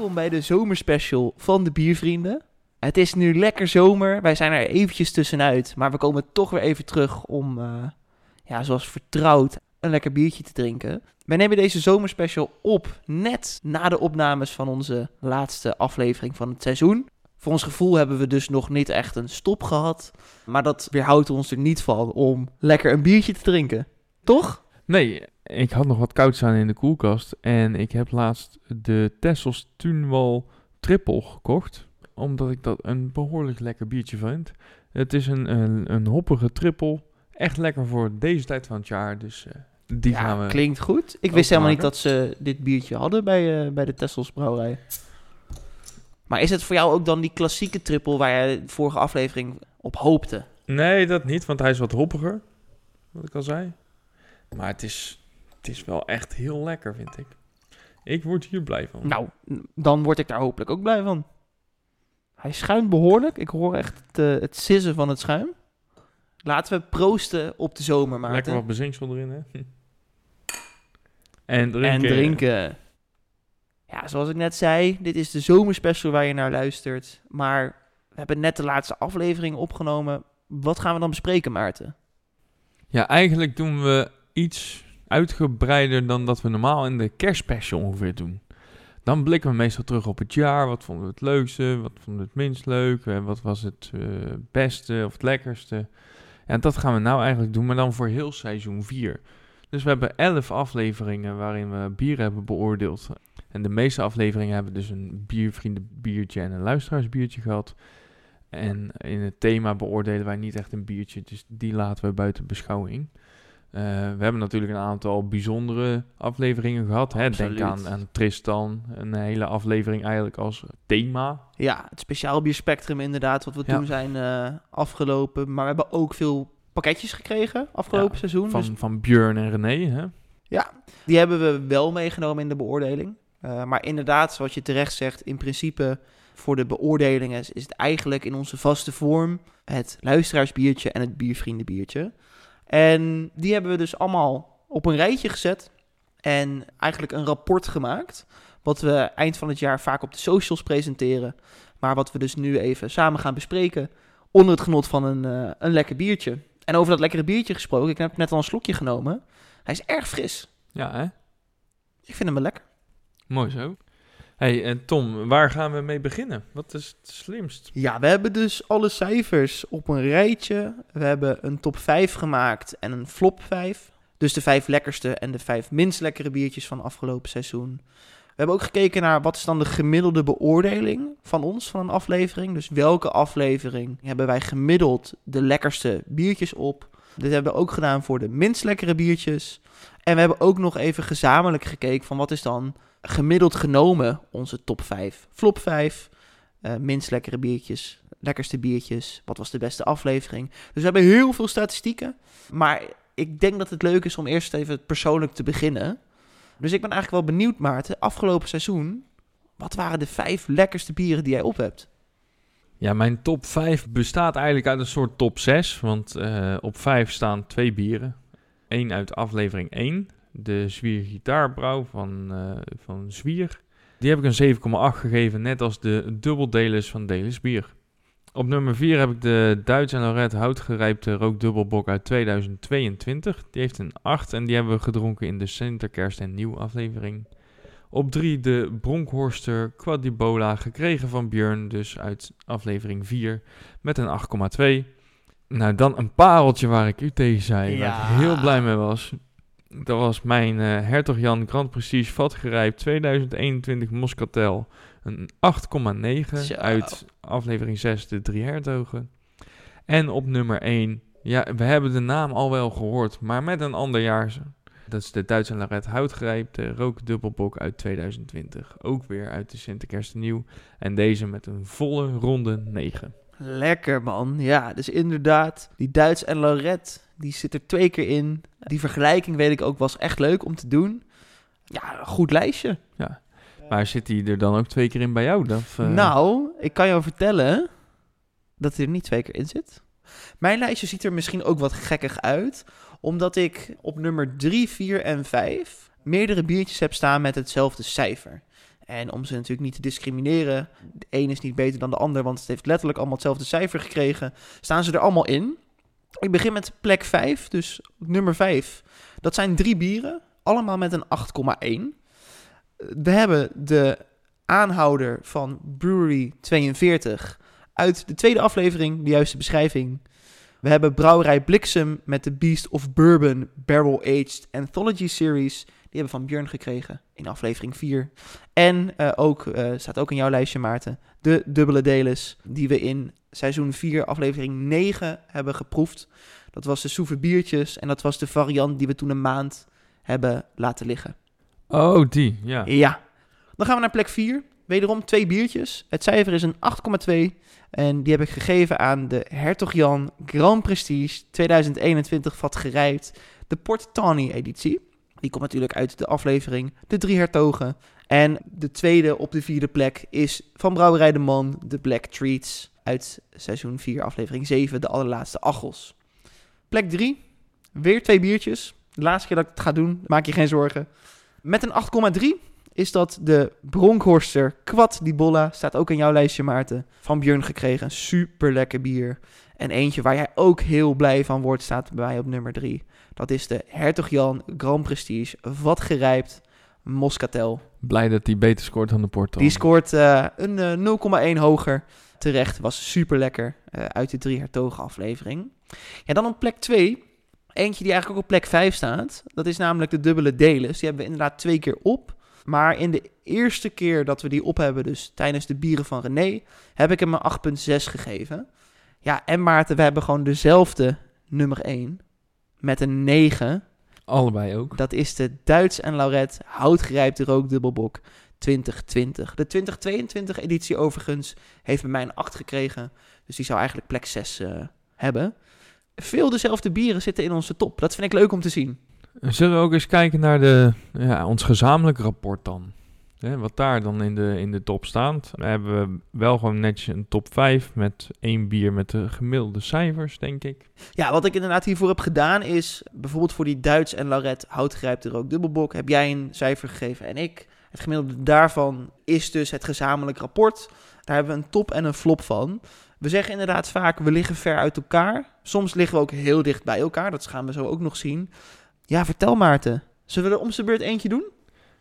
welkom bij de zomerspecial van de Biervrienden. Het is nu lekker zomer, wij zijn er eventjes tussenuit, maar we komen toch weer even terug om, uh, ja, zoals vertrouwd, een lekker biertje te drinken. Wij nemen deze zomerspecial op net na de opnames van onze laatste aflevering van het seizoen. Voor ons gevoel hebben we dus nog niet echt een stop gehad, maar dat weerhoudt ons er niet van om lekker een biertje te drinken. Toch? Nee, ik had nog wat koud staan in de koelkast. En ik heb laatst de Tessels Tunwal Triple gekocht. Omdat ik dat een behoorlijk lekker biertje vind. Het is een, een, een hoppige triple. Echt lekker voor deze tijd van het jaar. Dus uh, die ja, gaan we. Klinkt goed. Ik wist helemaal niet dat ze dit biertje hadden bij, uh, bij de Tessels brouwerij. Maar is het voor jou ook dan die klassieke triple waar je de vorige aflevering op hoopte? Nee, dat niet, want hij is wat hoppiger. Wat ik al zei. Maar het is, het is wel echt heel lekker, vind ik. Ik word hier blij van. Nou, dan word ik daar hopelijk ook blij van. Hij schuimt behoorlijk. Ik hoor echt het, uh, het sissen van het schuim. Laten we proosten op de zomer, Maarten. Lekker wat bezinksel erin, hè? en drinken. En drinken. Ja, zoals ik net zei, dit is de zomerspecial waar je naar luistert. Maar we hebben net de laatste aflevering opgenomen. Wat gaan we dan bespreken, Maarten? Ja, eigenlijk doen we iets uitgebreider dan dat we normaal in de kerstspecial ongeveer doen. Dan blikken we meestal terug op het jaar. Wat vonden we het leukste? Wat vonden we het minst leuk? En wat was het uh, beste of het lekkerste? En dat gaan we nou eigenlijk doen, maar dan voor heel seizoen 4. Dus we hebben 11 afleveringen waarin we bieren hebben beoordeeld. En de meeste afleveringen hebben dus een biervriendenbiertje en een luisteraarsbiertje gehad. En in het thema beoordelen wij niet echt een biertje, dus die laten we buiten beschouwing. Uh, we hebben natuurlijk een aantal bijzondere afleveringen gehad. Hè? Denk aan, aan Tristan, een hele aflevering eigenlijk als thema. Ja, het speciaal bierspectrum inderdaad, wat we ja. toen zijn uh, afgelopen. Maar we hebben ook veel pakketjes gekregen afgelopen ja, seizoen. Van, dus... van Björn en René, hè? Ja, die hebben we wel meegenomen in de beoordeling. Uh, maar inderdaad, zoals je terecht zegt, in principe voor de beoordelingen is het eigenlijk in onze vaste vorm het luisteraarsbiertje en het biervriendenbiertje. En die hebben we dus allemaal op een rijtje gezet en eigenlijk een rapport gemaakt. Wat we eind van het jaar vaak op de socials presenteren. Maar wat we dus nu even samen gaan bespreken onder het genot van een, uh, een lekker biertje. En over dat lekkere biertje gesproken, ik heb net al een slokje genomen. Hij is erg fris. Ja, hè? Ik vind hem wel lekker. Mooi zo. Hey, en Tom, waar gaan we mee beginnen? Wat is het slimst? Ja, we hebben dus alle cijfers op een rijtje. We hebben een top 5 gemaakt en een flop 5. Dus de vijf lekkerste en de vijf minst lekkere biertjes van afgelopen seizoen. We hebben ook gekeken naar wat is dan de gemiddelde beoordeling van ons van een aflevering. Dus welke aflevering hebben wij gemiddeld de lekkerste biertjes op. Dit hebben we ook gedaan voor de minst lekkere biertjes. En we hebben ook nog even gezamenlijk gekeken van wat is dan gemiddeld genomen onze top 5. Flop 5, uh, minst lekkere biertjes, lekkerste biertjes, wat was de beste aflevering. Dus we hebben heel veel statistieken, maar ik denk dat het leuk is om eerst even persoonlijk te beginnen. Dus ik ben eigenlijk wel benieuwd, Maarten, afgelopen seizoen, wat waren de vijf lekkerste bieren die jij op hebt? Ja, mijn top 5 bestaat eigenlijk uit een soort top 6, want uh, op 5 staan twee bieren. Eén uit aflevering 1, de Zwier Gitaarbrouw van, uh, van Zwier. Die heb ik een 7,8 gegeven, net als de dubbeldelers van Delis Bier. Op nummer 4 heb ik de Duits en Lorette houtgerijpte rookdubbelbok uit 2022. Die heeft een 8 en die hebben we gedronken in de Sinterkerst en Nieuw aflevering. Op 3 de Bronkhorster Quadibola, gekregen van Björn, dus uit aflevering 4, met een 8,2. Nou, dan een pareltje waar ik u tegen zei, ja. waar ik heel blij mee was. Dat was mijn uh, Hertog Jan Grand Prestige vatgerijpt 2021 Moscatel. Een 8,9 uit aflevering 6, de drie hertogen. En op nummer 1, ja, we hebben de naam al wel gehoord, maar met een ander jaar. Dat is de Duitse Laret Houtgrijp, de rookdubbelbok uit 2020. Ook weer uit de Sinterkerst nieuw. En deze met een volle ronde 9. Lekker man, ja, dus inderdaad, die Duits en Lorette, die zit er twee keer in. Die vergelijking weet ik ook was echt leuk om te doen. Ja, goed lijstje. Ja, maar zit hij er dan ook twee keer in bij jou? Of, uh... Nou, ik kan jou vertellen dat hij er niet twee keer in zit. Mijn lijstje ziet er misschien ook wat gekkig uit, omdat ik op nummer 3, 4 en 5 meerdere biertjes heb staan met hetzelfde cijfer. En om ze natuurlijk niet te discrimineren, de een is niet beter dan de ander, want het heeft letterlijk allemaal hetzelfde cijfer gekregen, staan ze er allemaal in. Ik begin met plek 5, dus nummer 5. Dat zijn drie bieren, allemaal met een 8,1. We hebben de aanhouder van Brewery 42 uit de tweede aflevering, de juiste beschrijving. We hebben Brouwerij Bliksem met de Beast of Bourbon Barrel Aged Anthology Series. Die hebben we van Björn gekregen in aflevering 4. En uh, ook, uh, staat ook in jouw lijstje Maarten, de dubbele deles die we in seizoen 4 aflevering 9 hebben geproefd. Dat was de soeve biertjes en dat was de variant die we toen een maand hebben laten liggen. Oh, die, ja. Ja. Dan gaan we naar plek 4. Wederom twee biertjes. Het cijfer is een 8,2. En die heb ik gegeven aan de Hertog Jan Grand Prestige 2021 vat gerijpt. De Port Tawny editie. Die komt natuurlijk uit de aflevering De Drie Hertogen. En de tweede op de vierde plek is van Brouwerij de Man, de Black Treats. Uit seizoen 4, aflevering 7, de allerlaatste Achels. Plek 3, weer twee biertjes. De laatste keer dat ik het ga doen, maak je geen zorgen. Met een 8,3 is dat de Bronkhorster Quad di Bolla. Staat ook in jouw lijstje, Maarten. Van Björn gekregen. Super lekker bier. En eentje waar jij ook heel blij van wordt, staat bij mij op nummer 3. Dat is de Hertog Jan Grand Prestige. Wat gerijpt Moscatel. Blij dat die beter scoort dan de Porto. Die scoort uh, een uh, 0,1 hoger. Terecht, was super lekker uh, uit de drie hertogen aflevering. Ja, dan op plek 2. Eentje die eigenlijk ook op plek 5 staat. Dat is namelijk de dubbele Deles. Die hebben we inderdaad twee keer op. Maar in de eerste keer dat we die op hebben, dus tijdens de bieren van René, heb ik hem een 8,6 gegeven. Ja, en Maarten, we hebben gewoon dezelfde nummer 1 met een 9. Allebei ook. Dat is de Duits en Lauret houtgerijpte rookdubbelbok 2020. De 2022 editie overigens heeft bij mij een 8 gekregen. Dus die zou eigenlijk plek 6 uh, eh, hebben. Veel dezelfde bieren zitten in onze top. Dat vind ik leuk om te zien. Zullen we ook eens kijken naar de, ja, ons gezamenlijk rapport dan? Wat daar dan in de, in de top staat. Dan hebben we wel gewoon netjes een top 5 met één bier met de gemiddelde cijfers, denk ik. Ja, wat ik inderdaad hiervoor heb gedaan is... bijvoorbeeld voor die Duits en Lauret houtgrijpte rook dubbelbok... heb jij een cijfer gegeven en ik. Het gemiddelde daarvan is dus het gezamenlijk rapport. Daar hebben we een top en een flop van. We zeggen inderdaad vaak, we liggen ver uit elkaar. Soms liggen we ook heel dicht bij elkaar. Dat gaan we zo ook nog zien. Ja, vertel Maarten. Zullen we er om zijn beurt eentje doen?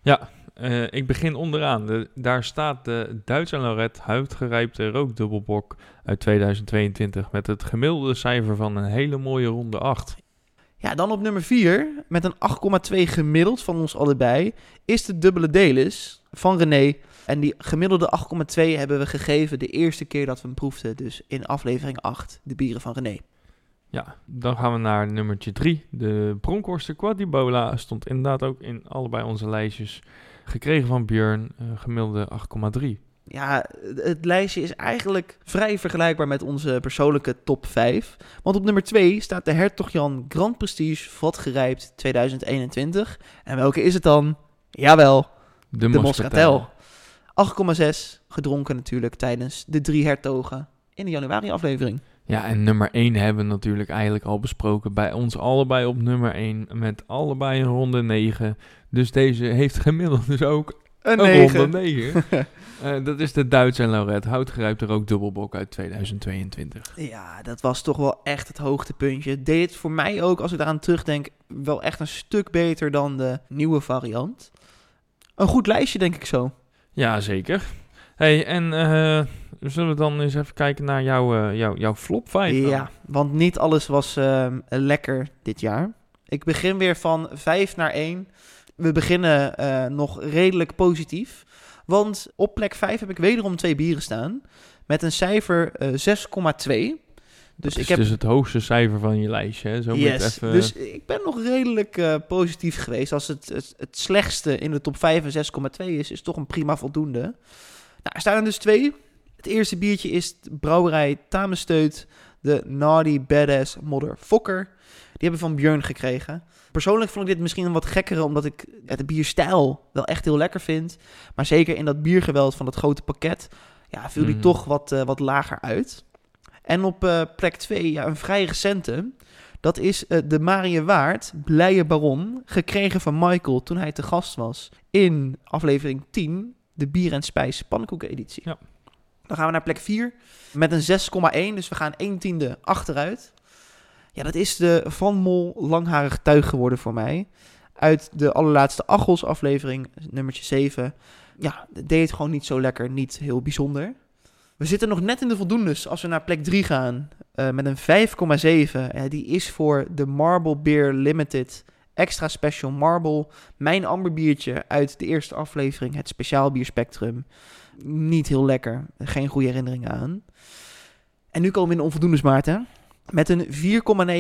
Ja, uh, ik begin onderaan. De, daar staat de Duitse Lorette houtgerijpte rookdubbelbok uit 2022 met het gemiddelde cijfer van een hele mooie ronde 8. Ja, dan op nummer 4 met een 8,2 gemiddeld van ons allebei is de dubbele Delis van René. En die gemiddelde 8,2 hebben we gegeven de eerste keer dat we hem proefden, dus in aflevering 8, de bieren van René. Ja, dan gaan we naar nummertje 3. De Bronkhorster Quadribola stond inderdaad ook in allebei onze lijstjes. Gekregen van Björn, uh, gemiddelde 8,3. Ja, het lijstje is eigenlijk vrij vergelijkbaar met onze persoonlijke top 5. Want op nummer 2 staat de Hertog Jan Grand Prestige Vat Gerijpt 2021. En welke is het dan? Jawel, de, de Moscatel. 8,6 gedronken natuurlijk tijdens de drie hertogen in de januari aflevering. Ja, en nummer 1 hebben we natuurlijk eigenlijk al besproken. Bij ons allebei op nummer 1 met allebei een ronde 9. Dus deze heeft gemiddeld dus ook een, een ronde 9. uh, eh, dat is de Duitse en Lauret houtgerijpte ook dubbelbok uit 2022. Ja, dat was toch wel echt het hoogtepuntje. Deed het voor mij ook, als ik daaraan terugdenk, wel echt een stuk beter dan de nieuwe variant. Een goed lijstje, denk ik zo. Ja, zeker. hey, en uh, zullen we dan eens even kijken naar jouw, uh, jouw, jouw flop 5? Ja, want niet alles was uh, lekker dit jaar. Ik begin weer van 5 naar 1. We beginnen uh, nog redelijk positief. Want op plek 5 heb ik wederom twee bieren staan. Met een cijfer 6,2. Dus is ik heb dus het hoogste cijfer van je lijstje. Hè? Zo yes, even... dus ik ben nog redelijk uh, positief geweest. Als het, het, het, slechtste in de top 5 en 6,2 is, is toch een prima voldoende. Nou, er staan er dus twee. Het eerste biertje is brouwerij Tamesteut, de Naughty Badass Modder Fokker. Die hebben we van Björn gekregen. Persoonlijk vond ik dit misschien een wat gekkere, omdat ik de bierstijl wel echt heel lekker vind. Maar zeker in dat biergeweld van dat grote pakket, ja, viel die mhm. toch wat, uh, wat lager uit. En op uh, plek 2, ja, een vrij recente. Dat is uh, de Marie Waard, Blije Baron, gekregen van Michael toen hij te gast was in aflevering 10, de Bier en Spijs pannenkoeken-editie. Ja. Dan gaan we naar plek 4 met een 6,1. Dus we gaan 1 tiende achteruit. Ja, dat is de Van Mol langharig tuig geworden voor mij. Uit de allerlaatste Achels aflevering, nummertje 7. Ja, deed het gewoon niet zo lekker, niet heel bijzonder. We zitten nog net in de voldoendes als we naar plek 3 gaan. eh, met een 5,7. Ja, die is voor de Marble Beer Limited Extra Special Marble. Mijn amberbiertje uit de eerste aflevering, het speciaal bier Spectrum. Niet heel lekker. Geen goede herinneringen aan. En nu komen we in de onvoldoendes, Maarten. Met een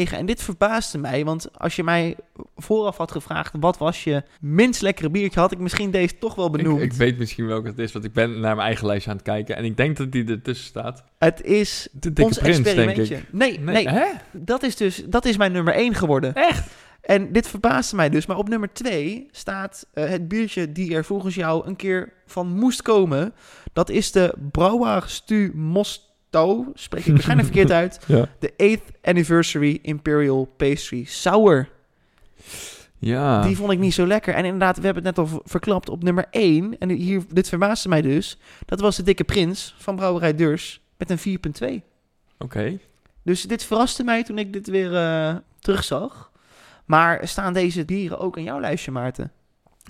4,9. En dit verbaasde mij, want als je mij vooraf had gevraagd... wat was je minst lekkere biertje, had ik misschien deze toch wel benoemd. Ik, ik weet misschien welke het is, want ik ben naar mijn eigen lijstje aan het kijken. En ik denk dat die ertussen staat. Het is De dikke ons prins, denk experimentje. ik. Nee, nee, Hè? dat is dus dat is mijn nummer 1 geworden. Echt? En dit verbaasde mij dus. Maar op nummer 2 staat eh, het biertje die er volgens jou een keer van moest komen. Dat is de Brouwer Stu Mosto. Spreek ik waarschijnlijk verkeerd uit. Ja. De 8th Anniversary Imperial Pastry Sour. Ja. Die vond ik niet zo lekker. En inderdaad, we hebben het net al verklapt op nummer 1. En hier, dit verbaasde mij dus. Dat was de Dikke Prins van Brouwerij Deurs met een 4,2. Oké. Dus dit verraste mij toen ik dit weer eh, terugzag. Maar staan deze bieren ook in jouw lijstje, Maarten?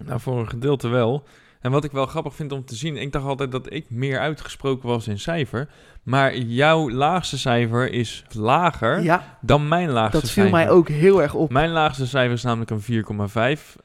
Nou, voor een gedeelte wel. En wat ik wel grappig vind om te zien, ik dacht altijd dat ik meer uitgesproken was in cijfer. Maar jouw laagste cijfer is lager Ja, dan mijn laagste dat viel cijfer. mij ook heel erg op. Mijn laagste cijfer is namelijk een 4,5.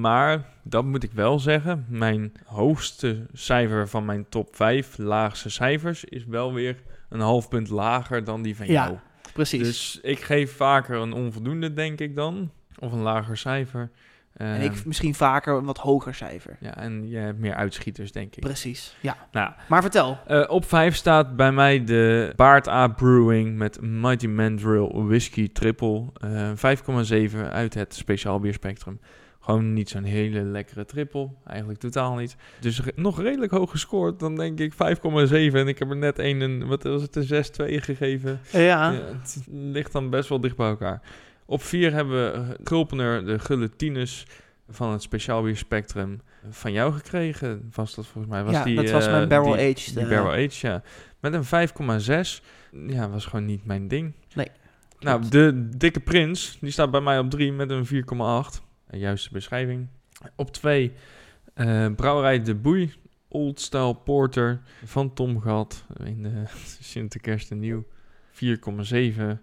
Maar dat moet ik wel zeggen. Mijn hoogste cijfer van mijn top 5 laagste cijfers is wel weer een half punt lager dan die van Ja, jou. Precies. Dus ik geef vaker een onvoldoende, denk ik dan. Of een lager cijfer. En Ehm, ik misschien vaker een wat hoger cijfer. ja, en je hebt meer uitschieters, denk ik. Precies, ja. Nou, Maar vertel. eh, op 5 staat bij mij de Baard A Brewing met Mighty Mandrill Whisky Triple. eh 5,7 uit het speciaal bierspectrum. Gewoon niet zo'n hele lekkere triple. Eigenlijk totaal niet. Dus re- nog redelijk hoog gescoord. Dan denk ik 5,7. En ik heb er net een, een wat was het, een 6-2 gegeven. Ja, Ja, het ligt dan best wel dicht bij elkaar. Op 4 hebben we eh, Gulpener, de Gulletinus van het speciaal bier spectrum van jou gekregen. Was dat volgens mij? Was Ja, die, dat was eh, mijn barrel die- aged. Die eh, barrel aged, ja. Met een 5,6. Ja, was gewoon niet mijn ding. Nee, Nou, klopt. de dikke prins, die staat bij mij op 3 met een 4,8. Een juiste beschrijving. Op 2, eh Brouwerij De Boei. Old Style Porter van Tom Gat in de Sinterkerst en Nieuw. 4,7.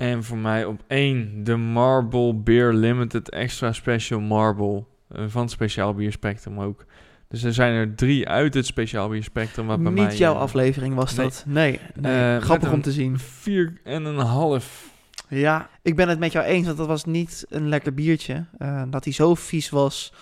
En voor mij op 1 de Marble Beer Limited Extra Special Marble. eh, van Speciaal Bier Spectrum ook. Dus er zijn er drie uit het Speciaal Bier Spectrum. Wat bij Niet mij, jouw eh, aflevering was nee. dat. Nee, nee. Eh, grappig om te zien. Vier en een half. Ja, ik ben het met jou eens, want dat was niet een lekker biertje. Eh, dat hij zo vies was,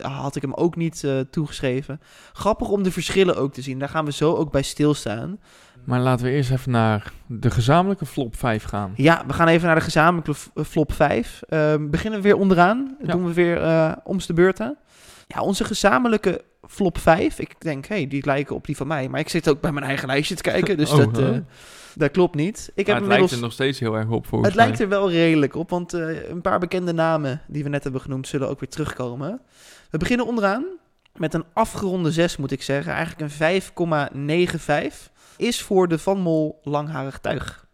had ik hem ook niet eh, toegeschreven. Grappig om de verschillen ook te zien. Daar gaan we zo ook bij stilstaan. Maar laten we eerst even naar de gezamenlijke flop 5 gaan. Ja, we gaan even naar de gezamenlijke eh, flop 5. Ehm, beginnen we weer onderaan. Ja. Doen we weer eh om de beurten. Ja, onze gezamenlijke flop 5. Ik denk, hé, hey, die lijken op die van mij. Maar ik zit ook bij mijn eigen lijstje te kijken, dus Oh, dat, eh, dat klopt niet. Ik Maar heb het lijkt inmiddels... er nog steeds heel erg op volgens Het mij. lijkt er wel redelijk op, want eh, een paar bekende namen die we net hebben genoemd zullen ook weer terugkomen. We beginnen onderaan met een afgeronde 6, moet ik zeggen. Eigenlijk een 5,95. Is voor de Van Mol langharig tuig.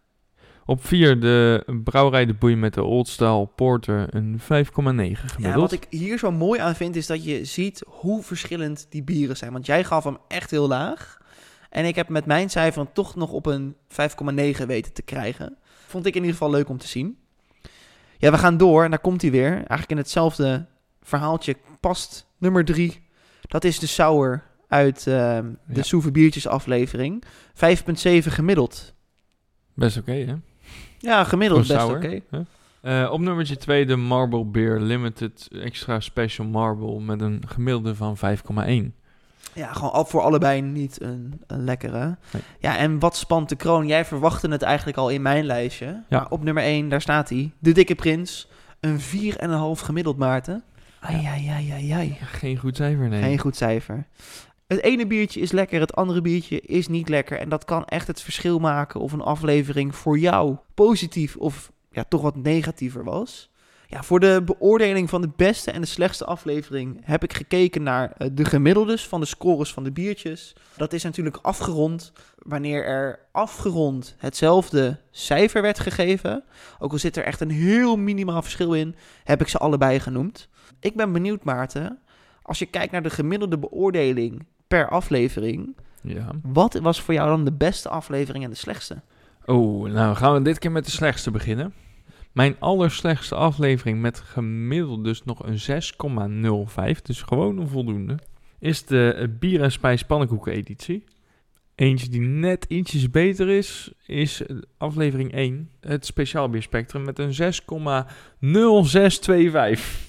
Op 4 de brouwerij De Boei met de Old Style Porter een 5,9 gemiddeld. Ja, wat ik hier zo mooi aan vind, is dat je ziet hoe verschillend die bieren zijn. Want jij gaf hem echt heel laag. En ik heb met mijn cijfer toch nog op een 5,9 weten te krijgen. Vond ik in ieder geval leuk om te zien. Ja, we gaan door en daar komt hij weer. Eigenlijk in hetzelfde verhaaltje past nummer 3. Dat is de Sour uit ehm, de Ja. Soeve Biertjes aflevering. 5,7 gemiddeld. Best oké, hè? Ja, gemiddeld best oké. Eh, op nummertje 2 de Marble Beer Limited Extra Special Marble met een gemiddelde van 5,1. Ja, gewoon al voor allebei niet een, een lekkere. Nee. Ja, en wat spant de kroon? Jij verwachtte het eigenlijk al in mijn lijstje. Ja. Maar op nummer 1, daar staat hij. De Dikke Prins. Een 4,5 gemiddeld, Maarten. Ai, ai, ai, ai, ai. Geen goed cijfer, nee. Geen goed cijfer. Het ene biertje is lekker, het andere biertje is niet lekker. En dat kan echt het verschil maken of een aflevering voor jou positief of ja, toch wat negatiever was. Ja, voor de beoordeling van de beste en de slechtste aflevering heb ik gekeken naar eh, de gemiddeldes van de scores van de biertjes. Dat is natuurlijk afgerond wanneer er afgerond hetzelfde cijfer werd gegeven. Ook al zit er echt een heel minimaal verschil in, heb ik ze allebei genoemd. Ik ben benieuwd, Maarten, als je kijkt naar de gemiddelde beoordeling per aflevering, Ja. wat was voor jou dan de beste aflevering en de slechtste? Oh, nou gaan we dit keer met de slechtste beginnen. Mijn allerslechtste aflevering met gemiddeld dus nog een 6,05, dus gewoon een voldoende, is de eh, bier en spijs pannenkoeken editie. Eentje die net ietsjes beter is, is aflevering 1, het speciaal bierspectrum met een 6,0625.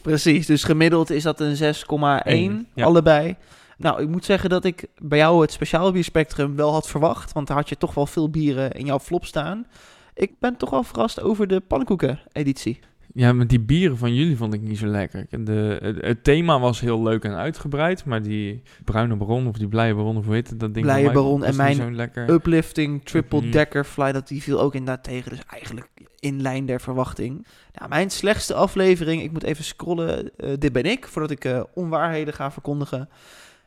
Precies, dus gemiddeld is dat een 6,1 Eén, ja. allebei. Nou, ik moet zeggen dat ik bij jou het speciaal bierspectrum wel had verwacht, want daar had je toch wel veel bieren in jouw flop staan. Ik ben toch wel verrast over de pannenkoeken-editie. Ja, maar die bieren van jullie vond ik niet zo lekker. De, het, het thema was heel leuk en uitgebreid, maar die bruine baron of die blije baron, of hoe heet het, dat ding Blije Baron en mijn. Uplifting, triple Mhm. decker fly, dat die viel ook inderdaad tegen. Dus eigenlijk in lijn der verwachting. Nou, mijn slechtste aflevering, ik moet even scrollen. eh, dit ben ik, voordat ik eh, onwaarheden ga verkondigen.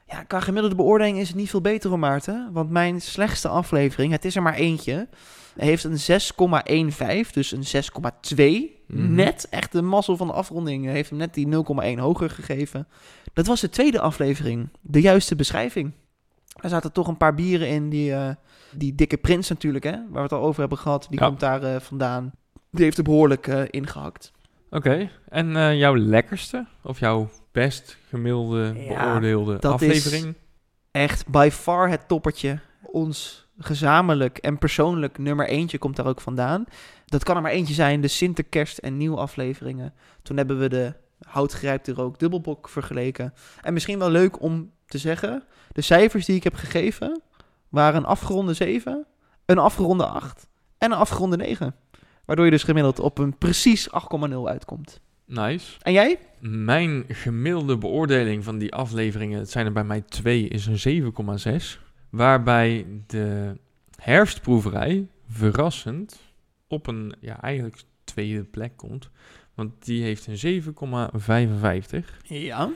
Ja, qua gemiddelde beoordeling is het niet veel beter hoor, Maarten. Want mijn slechtste aflevering, het is er maar eentje, heeft een 6,15, dus een 6,2. Mhm. Net, echt de mazzel van de afronding, eh, heeft hem net die 0,1 hoger gegeven. Dat was de tweede aflevering, de juiste beschrijving. Er zaten toch een paar bieren in die, eh, die dikke prins natuurlijk, hè, waar we het al over hebben gehad. Die Ja. komt daar eh, vandaan. Die heeft er behoorlijk eh, ingehakt. Oké, en jouw lekkerste of jouw best gemiddelde Ja, beoordeelde dat is- aflevering? Echt by far het toppertje. Ons gezamenlijk en persoonlijk nummer eentje komt daar ook vandaan. Dat kan er maar eentje zijn, de Sinterkerst en nieuw afleveringen. Toen hebben we de houtgrijpte rook dubbelbok vergeleken. En misschien wel leuk om te zeggen, de cijfers die ik heb gegeven waren een afgeronde 7, een afgeronde 8 en een afgeronde 9. Waardoor je dus gemiddeld op een precies 8,0 uitkomt. Nice. En jij? Mijn gemiddelde beoordeling van die afleveringen, het zijn er bij mij twee, is een 7,6. Waarbij de herfstproeverij verrassend op een, ja, eigenlijk tweede plek komt. Want die heeft een 7,55. Ja.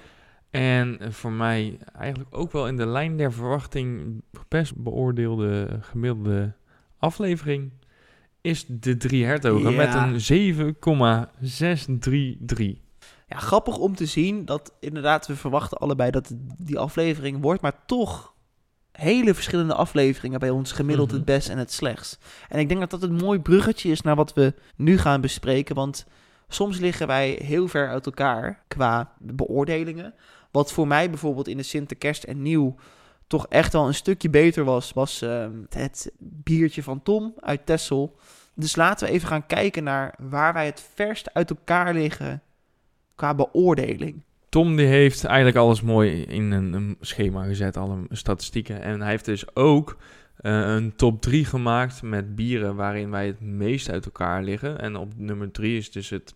En voor mij eigenlijk ook wel in de lijn der verwachting best beoordeelde gemiddelde aflevering is de Drie Hertogen Ja. met een 7,633. Ja, grappig om te zien dat inderdaad we verwachten allebei dat die aflevering wordt, maar toch hele verschillende afleveringen bij ons gemiddeld Mhm. het best en het slechtst. En ik denk dat dat een mooi bruggetje is naar wat we nu gaan bespreken, want soms liggen wij heel ver uit elkaar qua beoordelingen. Wat voor mij bijvoorbeeld in de Sinterkerst en Nieuw toch echt wel een stukje beter was, was ehm, het biertje van Tom uit Tessel. Dus laten we even gaan kijken naar waar wij het verst uit elkaar liggen qua beoordeling. Tom die heeft eigenlijk alles mooi in een, een schema gezet, alle statistieken. En hij heeft dus ook eh, een top 3 gemaakt met bieren waarin wij het meest uit elkaar liggen. En op nummer 3 is dus het,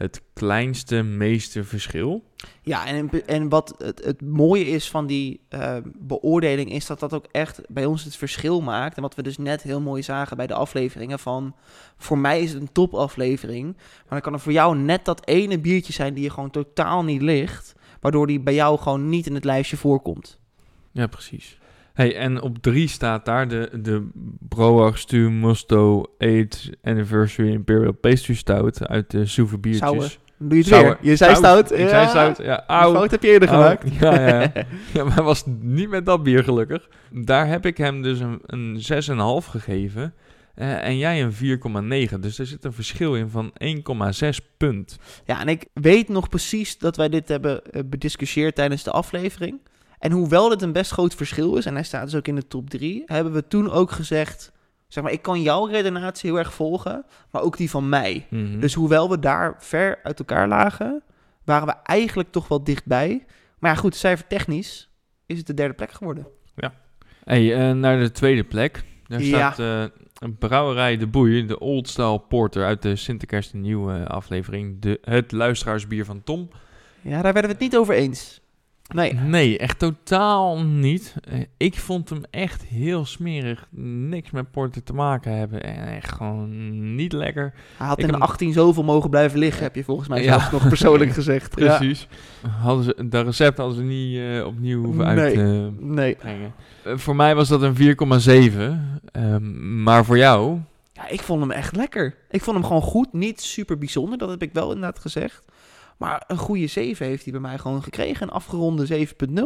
het kleinste, meeste verschil. Ja, en, en wat het, het mooie is van die eh, beoordeling is dat dat ook echt bij ons het verschil maakt. En wat we dus net heel mooi zagen bij de afleveringen van... Voor mij is het een topaflevering, maar dan kan er voor jou net dat ene biertje zijn die je gewoon totaal niet ligt. Waardoor die bij jou gewoon niet in het lijstje voorkomt. Ja, precies. Hey, en op 3 staat daar de, de Brouwer Stu Musto 8 Anniversary Imperial Pastry Stout uit de Soeve biertjes. Sauer. Doe je het Sauer. weer. Je zei stout. Ik zei stout, ja. Die Auw. fout heb je eerder Auw. gemaakt. Ja, ja, ja. ja, maar hij was niet met dat bier gelukkig. Daar heb ik hem dus een, een 6,5 gegeven. Eh, en jij een 4,9. Dus er zit een verschil in van 1,6 punt. Ja, en ik weet nog precies dat wij dit hebben eh, bediscussieerd tijdens de aflevering. En hoewel dit een best groot verschil is, en hij staat dus ook in de top 3, hebben we toen ook gezegd, zeg maar, ik kan jouw redenatie heel erg volgen, maar ook die van mij. Mhm. Dus hoewel we daar ver uit elkaar lagen, waren we eigenlijk toch wel dichtbij. Maar ja, goed, cijfertechnisch is het de derde plek geworden. Hey, eh, naar de tweede plek. Daar Ja. staat eh, een brouwerij De Boei, de Old Style Porter uit de Sinterkerst nieuwe aflevering. De, het luisteraarsbier van Tom. Ja, daar werden we het niet over eens. Nee. Nee, echt totaal niet. Eh, Ik vond hem echt heel smerig. Niks met porter te maken hebben. En echt gewoon niet lekker. Hij had Ik in heb- een 18 zoveel mogen blijven liggen, heb je volgens mij Ja. zelfs nog persoonlijk gezegd. Ja. Precies. Hadden ze, dat recept hadden ze niet eh, opnieuw hoeven Nee. uit te Nee. brengen. Eh, voor mij was dat een 4,7. Ehm, maar voor jou... Ja, ik vond hem echt lekker. Ik vond hem gewoon goed. Niet super bijzonder, dat heb ik wel inderdaad gezegd. Maar een goede 7 heeft hij bij mij gewoon gekregen. Een afgeronde 7.0.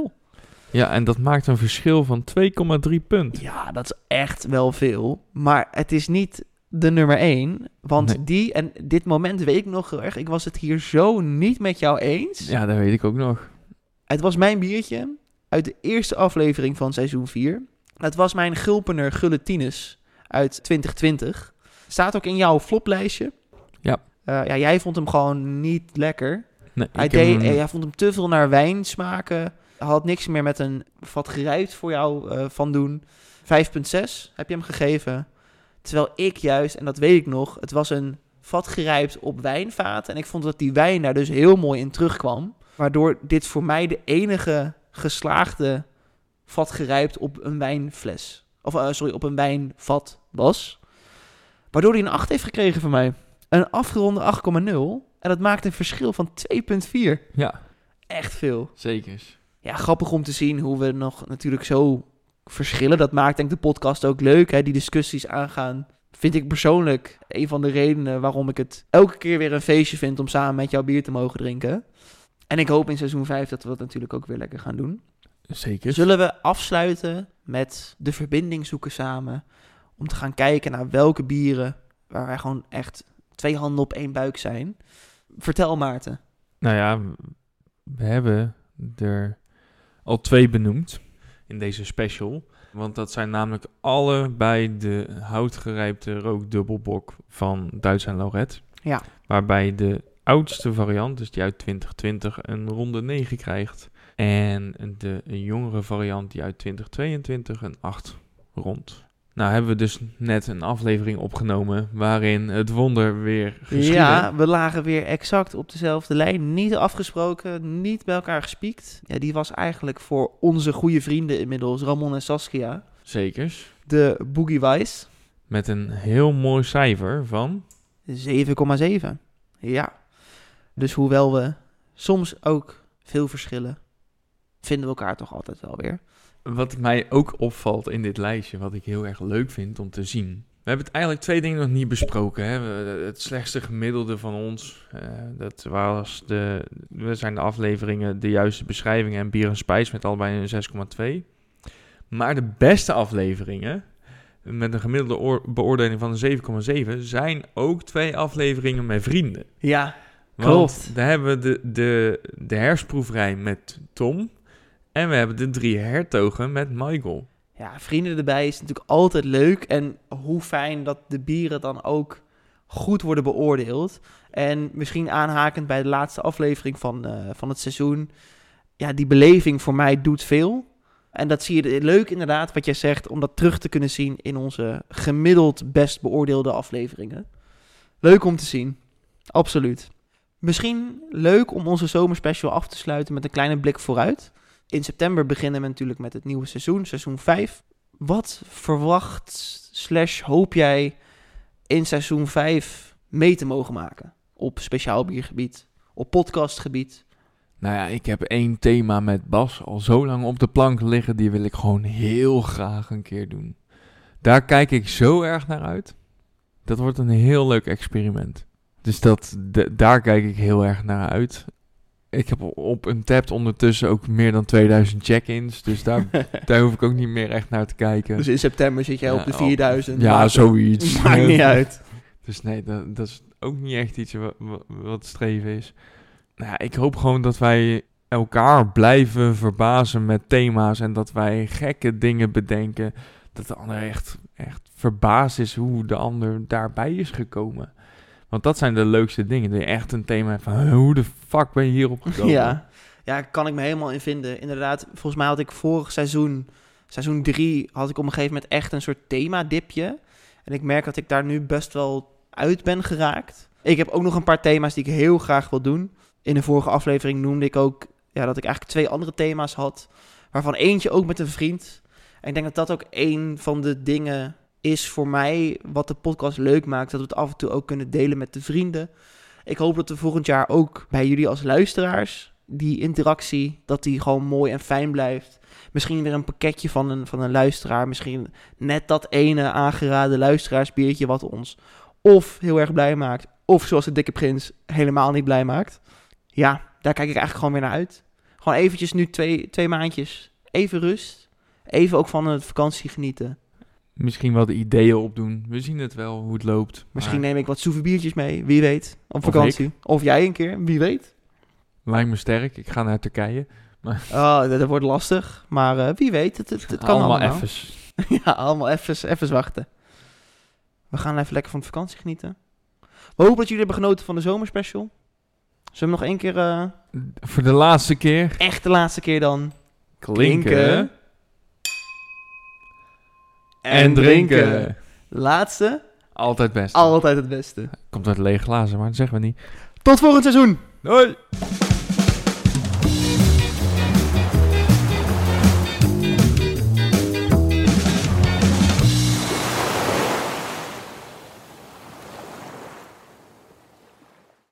Ja, en dat maakt een verschil van 2,3 punt. Ja, dat is echt wel veel. Maar het is niet de nummer 1. Want Nee. die, en dit moment weet ik nog heel erg. Ik was het hier zo niet met jou eens. Ja, dat weet ik ook nog. Het was mijn biertje uit de eerste aflevering van seizoen 4. Het was mijn Gulpener Gulletines uit 2020. Staat ook in jouw floplijstje. Ja. Eh, ja, jij vond hem gewoon niet lekker. Nee, Hij, deed, hem- eh, hij vond hem te veel naar wijn smaken. Hij had niks meer met een vat geruit voor jou eh, van doen. 5,6 heb je hem gegeven. Terwijl ik juist, en dat weet ik nog, het was een vat gerijpt op wijnvaten. En ik vond dat die wijn daar dus heel mooi in terugkwam. Waardoor dit voor mij de enige geslaagde vat gerijpt op een wijnfles. Of sorry, op een wijnvat was. Waardoor hij een 8 heeft gekregen van mij. Een afgeronde 8,0. En dat maakt een verschil van 2,4. Ja, Echt veel. zeker. Ja, grappig om te zien hoe we nog natuurlijk zo verschillen. Dat maakt denk ik de podcast ook leuk. Hè? Die discussies aangaan. Vind ik persoonlijk een van de redenen waarom ik het elke keer weer een feestje vind om samen met jou bier te mogen drinken. En ik hoop in seizoen 5 dat we dat natuurlijk ook weer lekker gaan doen. Zeker. Zullen we afsluiten met de verbinding zoeken samen? Om te gaan kijken naar welke bieren waar wij gewoon echt twee handen op één buik zijn. Vertel Maarten. Nou ja, we hebben er al twee benoemd in deze special. Want dat zijn namelijk allebei de houtgerijpte rookdubbelbok van Duits en Lauret. Ja. Waarbij de oudste variant, dus die uit 2020, een ronde 9 krijgt. En de jongere variant, die uit 2022, een 8 rond. Nou hebben we dus net een aflevering opgenomen waarin het wonder weer geschiedde. Ja, we lagen weer exact op dezelfde lijn. Niet afgesproken, niet bij elkaar gespiekt. Ja, die was eigenlijk voor onze goede vrienden inmiddels, Ramon en Saskia, Zekers. de Boogie Wise. Met een heel mooi cijfer van 7,7. Ja. Dus hoewel we soms ook veel verschillen, vinden we elkaar toch altijd wel weer. Wat mij ook opvalt in dit lijstje, wat ik heel erg leuk vind om te zien. We hebben het eigenlijk twee dingen nog niet besproken. Hè? Het slechtste gemiddelde van ons, eh, dat was de, we zijn de afleveringen De Juiste Beschrijvingen en Bier en Spijs met allebei een 6,2. Maar de beste afleveringen, met een gemiddelde oor- beoordeling van een 7,7, zijn ook twee afleveringen met vrienden. Ja, Want Klopt. daar hebben we de, de, de met Tom. En we hebben de drie hertogen met Michael. ja, vrienden erbij is natuurlijk altijd leuk. En hoe fijn dat de bieren dan ook goed worden beoordeeld. En misschien aanhakend bij de laatste aflevering van, eh, van het seizoen. Ja, die beleving voor mij doet veel. En dat zie je leuk inderdaad, wat jij zegt, om dat terug te kunnen zien in onze gemiddeld best beoordeelde afleveringen. Leuk om te zien. Absoluut. Misschien leuk om onze zomerspecial af te sluiten met een kleine blik vooruit. In september beginnen we natuurlijk met het nieuwe seizoen, seizoen 5. Wat verwacht slash hoop jij in seizoen 5 mee te mogen maken? Op speciaal biergebied, op podcastgebied. Nou ja, ik heb één thema met Bas al zo lang op de plank liggen. Die wil ik gewoon heel graag een keer doen. Daar kijk ik zo erg naar uit. Dat wordt een heel leuk experiment. Dus dat, daar kijk ik heel erg naar uit. Ik heb op een tab ondertussen ook meer dan 2000 check-ins. Dus daar, daar hoef ik ook niet meer echt naar te kijken. Dus in september zit jij Ja, op de op- 4000. ja, zoiets. Maakt niet uit. Dus nee, dat, dat is ook niet echt iets wa- wa- wat streven is. Nou, ja, ik hoop gewoon dat wij elkaar blijven verbazen met thema's en dat wij gekke dingen bedenken. Dat de ander echt, echt verbaasd is hoe de ander daarbij is gekomen. Want dat zijn de leukste dingen. Dat je echt een thema hebt van "Huh, hoe de fuck ben je hierop gekomen? Ja. ja, kan ik me helemaal in vinden. Inderdaad, volgens mij had ik vorig seizoen, seizoen 3, had ik op een gegeven moment echt een soort thema-dipje. En ik merk dat ik daar nu best wel uit ben geraakt. Ik heb ook nog een paar thema's die ik heel graag wil doen. In de vorige aflevering noemde ik ook ja, dat ik eigenlijk twee andere thema's had. Waarvan eentje ook met een vriend. En ik denk dat dat ook een van de dingen is voor mij wat de podcast leuk maakt. Dat we het af en toe ook kunnen delen met de vrienden. Ik hoop dat we volgend jaar ook bij jullie als luisteraars die interactie, dat die gewoon mooi en fijn blijft. Misschien weer een pakketje van een, van een luisteraar. Misschien net dat ene aangeraden luisteraarsbiertje wat ons of heel erg blij maakt. Of zoals de dikke prins helemaal niet blij maakt. Ja, daar kijk ik eigenlijk gewoon weer naar uit. Gewoon eventjes nu twee, twee maandjes. Even rust. Even ook van het vakantie genieten. Misschien wel de ideeën opdoen. We zien het wel hoe het loopt. Misschien maar neem ik wat souvenirbiertjes mee. Wie weet. Op vakantie. Of, jij een keer. Wie weet. Lijkt me sterk. Ik ga naar Turkije. Oh, dat, dat wordt lastig. Maar eh, wie weet. Het, het, het kan allemaal allemaal. effens. ja, allemaal even, even wachten. We gaan even lekker van de vakantie genieten. We hopen dat jullie hebben genoten van de zomerspecial. Zullen we nog één keer, eh, Voor de laatste keer. echt de laatste keer dan... Klinken. En drinken. Laatste, Altijd best. altijd het beste. Komt uit lege glazen, maar dat zeggen we niet. Tot volgend seizoen! Doei!